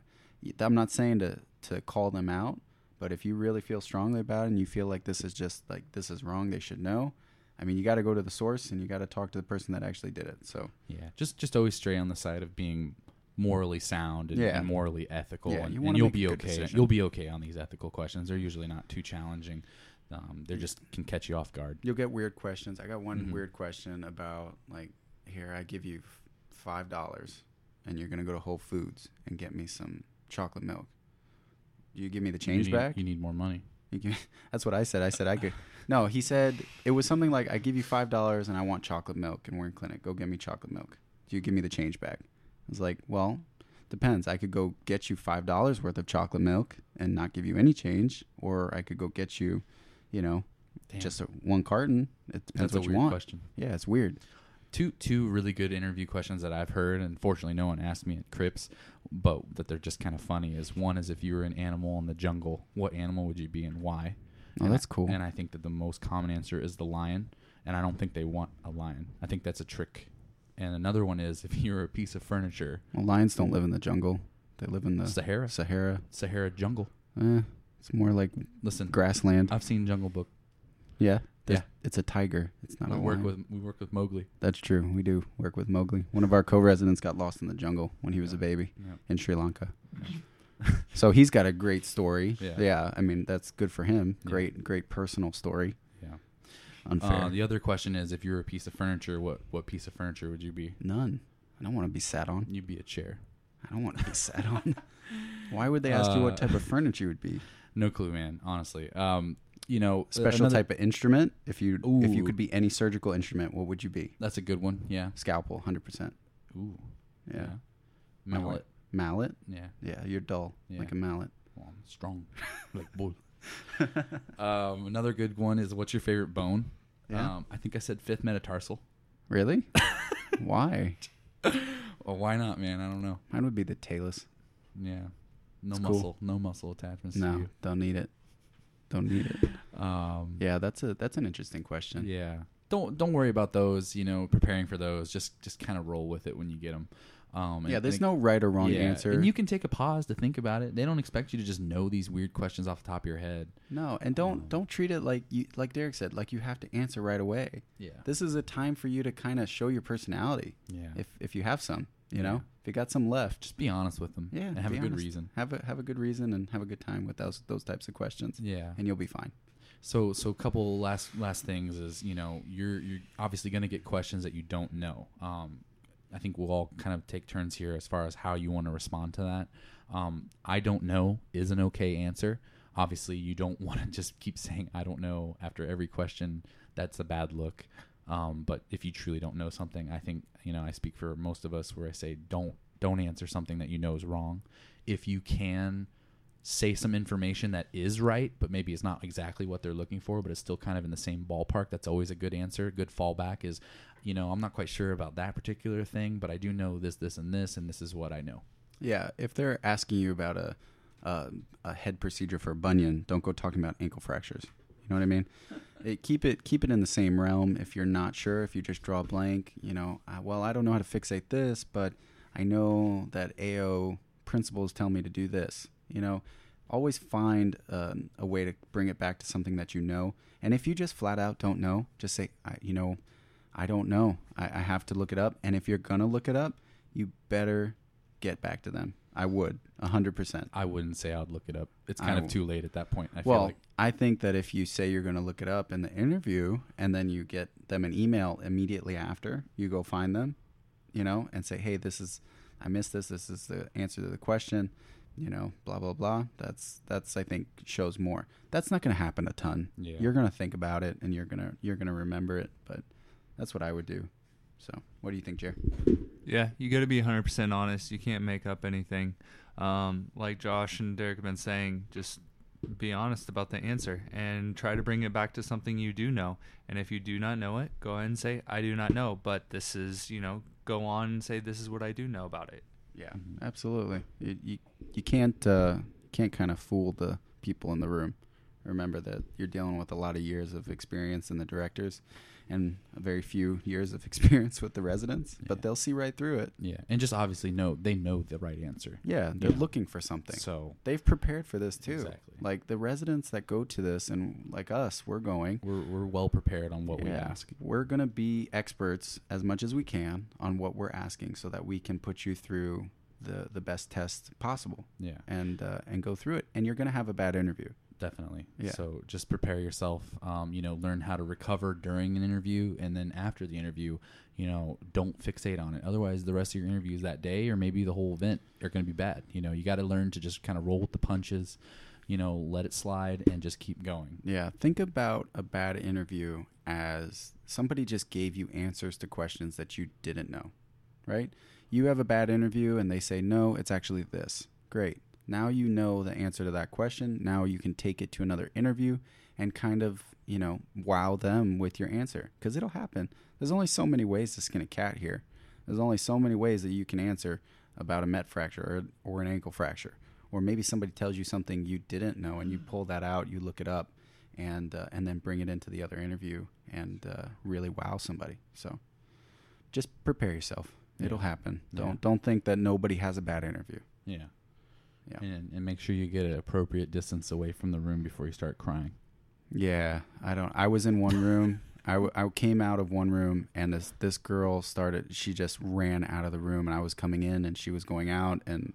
I'm not saying to to call them out, but if you really feel strongly about it and you feel like this is just like this is wrong, they should know. I mean, you got to go to the source and you got to talk to the person that actually did it. So Yeah, just just always stray on the side of being morally sound and, Yeah. and morally ethical, Yeah, and, you and you'll be okay. decision. You'll be okay on these ethical questions. They're usually not too challenging. Um, they just can catch you off guard. you'll get weird questions. I got one Mhm. weird question about like, here I give you five dollars, and you're gonna go to Whole Foods and get me some chocolate milk. Do you give me the change you need, back? You need more money. That's what I said. I said I could. No, he said it was something like I give you five dollars and I want chocolate milk and we're in clinic. Go get me chocolate milk. Do you give me the change back? I was like, well, depends. I could go get you five dollars worth of chocolate milk and not give you any change, or I could go get you, you know, Damn, just a, one carton. It depends that's a what weird you want. question. Yeah, it's weird. Two two really good interview questions that I've heard, and fortunately no one asked me at CRIPs, but that they're just kind of funny. Is one is if you were an animal in the jungle, what animal would you be and why? Oh, And that's I- cool. And I think that the most common answer is the lion, and I don't think they want a lion. I think that's a trick. And another one is if you're a piece of furniture, Well, lions don't live in the jungle. They live in the Sahara, Sahara. Sahara jungle. Eh, it's more like Listen, grassland. I've seen Jungle Book. yeah, there's- Yeah. It's a tiger. It's not we a work lion. with we work with Mowgli. That's true. We do work with Mowgli. One of our co-residents got lost in the jungle when he was a baby Yeah. in Sri Lanka. so he's got a great story. Yeah. I mean, that's good for him. Yeah. Great, great personal story. Yeah. Unfair. Uh, the other question is, if you were a piece of furniture, what what piece of furniture would you be? None. I don't want to be sat on. You'd be a chair. I don't want to be sat on. Why would they ask you Uh, what type of furniture you would be? No clue, man. Honestly, um, you know, Special another- type of instrument. If you if you could be any surgical instrument, what would you be? That's a good one. Yeah. Scalpel, hundred percent. Ooh. Yeah. Mallet. Mallet. Yeah. Yeah, you're dull Yeah. like a mallet. Well, I'm strong, like bull. um, another good one is what's your favorite bone? Yeah. Um, I think I said fifth metatarsal. Really? Why? Well, why not, man? I don't know. Mine would be the talus. Yeah. No It's cool. muscle. No muscle attachments. No, don't need it. Don't need it. Um, Yeah, that's a that's an interesting question. Yeah. Don't don't worry about those. You know, preparing for those. Just just kind of roll with it when you get them. Um, Yeah, there's think- no right or wrong yeah, answer. and you can take a pause to think about it. They don't expect you to just know these weird questions off the top of your head. no, and don't Um, don't treat it like you like Derek said, like you have to answer right away. Yeah. This is a time for you to kind of show your personality, yeah. if if you have some. You know, if you got some left, just be honest with them. yeah, And have a good honest. reason. Have a have a good reason and have a good time with those those types of questions, Yeah. and you'll be fine. So so a couple last last things is you know you're you're obviously going to get questions that you don't know. Um, I think we'll all kind of take turns here as far as how you want to respond to that. Um, I don't know is an okay answer. Obviously, you don't want to just keep saying I don't know after every question. That's a bad look. Um, but if you truly don't know something, I think you know I speak for most of us where I say don't don't answer something that you know is wrong. If you can say some information that is right, but maybe it's not exactly what they're looking for, but it's still kind of in the same ballpark. That's always a good answer. Good fallback is, you know, I'm not quite sure about that particular thing, but I do know this, this, and this, and this is what I know. Yeah, if they're asking you about a a, a head procedure for a bunion, don't go talking about ankle fractures. You know what I mean? It, keep it keep it in the same realm. If you're not sure, if you just draw a blank, you know, uh, well, I don't know how to fixate this, but I know that AO principles tell me to do this. You know, always find uh, a way to bring it back to something that you know. And if you just flat out don't know, just say, I, you know, I don't know. I, I have to look it up. And if you're gonna look it up, you better get back to them. I would, a hundred percent. I wouldn't say I'd look it up. It's I kind of too late at that point. I well, feel like I think that if you say you're going to look it up in the interview and then you get them an email immediately after, you go find them, you know, and say, "Hey, this is I missed this. This is the answer to the question." You know, blah blah blah. That's that's I think shows more. That's not going to happen a ton. Yeah. You're going to think about it and you're going to you're going to remember it, but that's what I would do. So, what do you think, Jer? Yeah, you got to be 100% honest. You can't make up anything. Um, like Josh and Derek have been saying, just be honest about the answer and try to bring it back to something you do know. And if you do not know it, go ahead and say, I do not know, but this is, you know, go on and say, this is what I do know about it. Yeah, absolutely. You you, you can't uh, can't kind of fool the people in the room. Remember that you're dealing with a lot of years of experience in the directors, and a very few years of experience with the residents. But they'll see right through it. yeah, and just obviously know they know the right answer. Yeah, they're Yeah. looking for something. So They've prepared for this too. Exactly. Like the residents that go to this, and like us, we're going. we're we're well prepared on what we Yeah. ask. We're gonna be experts as much as we can on what we're asking, so that we can put you through the the best test possible. Yeah, and uh, and go through it. And you're gonna have a bad interview. Definitely. Yeah. So just prepare yourself. Um, you know, learn how to recover during an interview, and then after the interview, you know, don't fixate on it. Otherwise, the rest of your interviews that day, or maybe the whole event, are going to be bad. You know, you got to learn to just kind of roll with the punches. You know, let it slide and just keep going. Yeah, think about a bad interview as somebody just gave you answers to questions that you didn't know, right? You have a bad interview and they say, no, it's actually this. Great. Now you know the answer to that question. Now you can take it to another interview and kind of, you know, wow them with your answer because it'll happen. There's only so many ways to skin a cat here. There's only so many ways that you can answer about a met fracture or, or an ankle fracture. Or maybe somebody tells you something you didn't know and you pull that out, you look it up, and uh, and then bring it into the other interview and uh, really wow somebody. So just prepare yourself. It'll Yeah. happen. Don't don't think that nobody has a bad interview. Yeah. Yeah. And, and make sure you get an appropriate distance away from the room before you start crying. Yeah, I don't. I was in one room. I, w- I came out of one room and this this girl started. She just ran out of the room, and I was coming in, and she was going out, and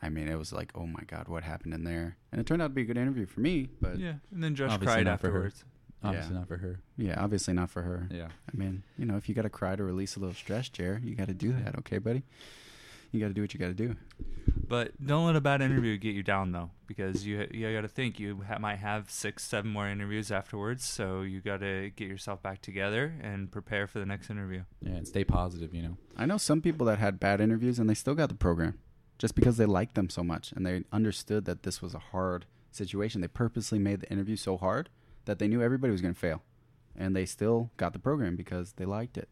I mean, it was like, oh my god, what happened in there? And it turned out to be a good interview for me, but yeah, yeah. And then Josh Obviously cried not for her. afterwards. Obviously Yeah. not for her. Yeah, obviously not for her. Yeah. I mean, you know, if you got to cry to release a little stress, Jer, you got to do that, okay, buddy? You got to do what you got to do. But don't let a bad interview get you down though, because you you got to think you ha- might have six, seven more interviews afterwards. So you got to get yourself back together and prepare for the next interview. Yeah, and stay positive, you know. I know some people that had bad interviews and they still got the program just because they liked them so much and they understood that this was a hard situation. They purposely made the interview so hard that they knew everybody was going to fail. And they still got the program because they liked it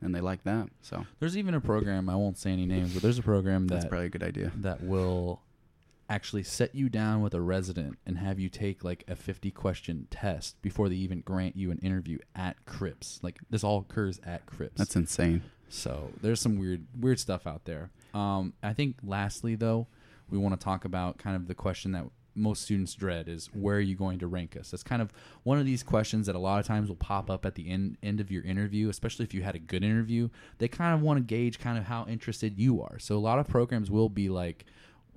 and they like that. So There's even a program, I won't say any names, but there's a program that's probably a good idea. that will actually set you down with a resident and have you take like a 50 question test before they even grant you an interview at CRIPs. Like this all occurs at CRIPs. That's insane. So there's some weird weird stuff out there. Um, I think lastly though, we want to talk about kind of the question that most students dread is where are you going to rank us? That's kind of one of these questions that a lot of times will pop up at the end end of your interview, especially if you had a good interview. They kind of want to gauge kind of how interested you are. So a lot of programs will be like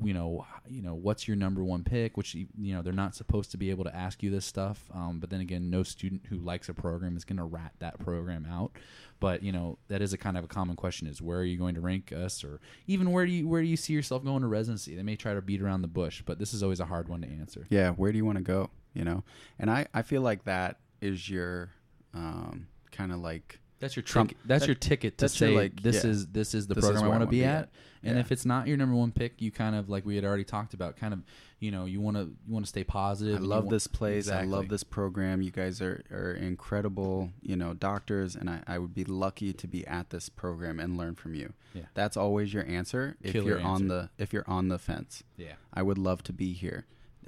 you know, you know, what's your number one pick? Which you know they're not supposed to be able to ask you this stuff. Um, but then again, no student who likes a program is going to rat that program out. But you know that is a kind of a common question: is where are you going to rank us, or even where do you where do you see yourself going to residency? They may try to beat around the bush, but this is always a hard one to answer. Yeah, where do you want to go? You know, and I I feel like that is your um, kind of like That's your Trump- ticket. That's that- your ticket to that's your, say like, this yeah, is this is the this program I I want to be be at. at. And Yeah. if it's not your number one pick, you kind of like we had already talked about, kind of you know you want to you want to stay positive. I love want- this place. I love this program. You guys are, are incredible, you know, doctors, and I, I would be lucky to be at this program and learn from you. Yeah. That's always your answer if Killer you're on the if you're on the fence. Yeah. I would love to be here.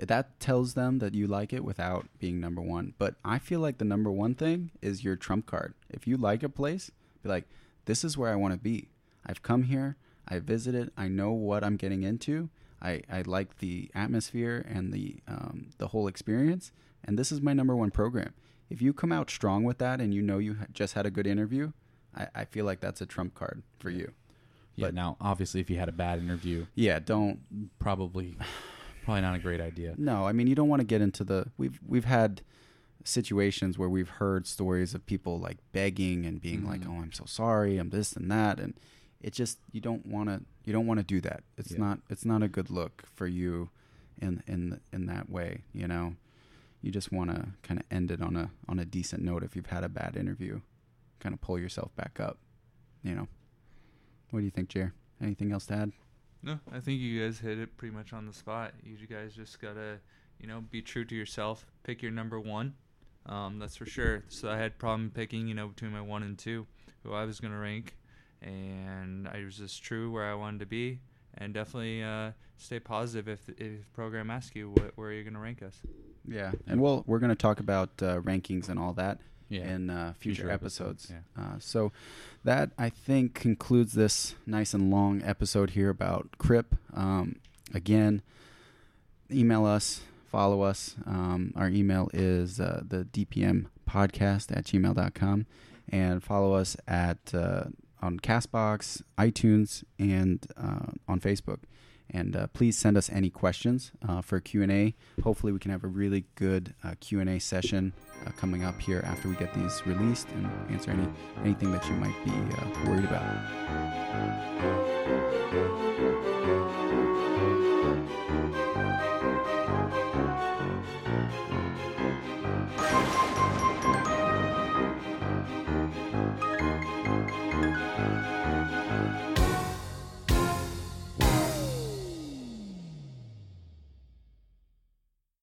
That tells them that you like it without being number one. But I feel like the number one thing is your trump card. If you like a place, be like, this is where I want to be. I've come here. I visited. I know what I'm getting into. I, I like the atmosphere and the um, the whole experience, and this is my number one program. If you come out strong with that and you know you just had a good interview, I, I feel like that's a trump card for you. Yeah. But- now, obviously, if you had a bad interview, Yeah, don't probably, probably not a great idea. No, I mean you don't want to get into the we've we've had situations where we've heard stories of people like begging and being like, Mhm. "Oh, I'm so sorry, I'm this and that," and it just you don't want to you don't want to do that. It's Yeah. not it's not a good look for you in in in that way. You know, you just want to kind of end it on a on a decent note. If you've had a bad interview, kind of pull yourself back up. You know, what do you think, Jer? Anything else to add? No, I think you guys hit it pretty much on the spot. You guys just gotta, you know, be true to yourself. Pick your number one. Um, that's for sure. So I had problem picking, you know, between my one and two, who I was gonna rank, and I was just true where I wanted to be, and definitely uh, stay positive if if program asks you what, where you're gonna rank us. Yeah, and we'll we're to talk about uh, rankings and all that Yeah. in uh, future, Future episodes. episodes, Uh, so that I think concludes this nice and long episode here about CRIP. Um, again, email us, follow us. Um, our email is uh, the DPM podcast at gmail.com and follow us at uh, on Castbox, iTunes, and uh, on Facebook. And uh, please send us any questions uh, for Q&A. Hopefully we can have a really good uh, Q&A session uh, coming up here after we get these released and answer any anything that you might be uh, worried about.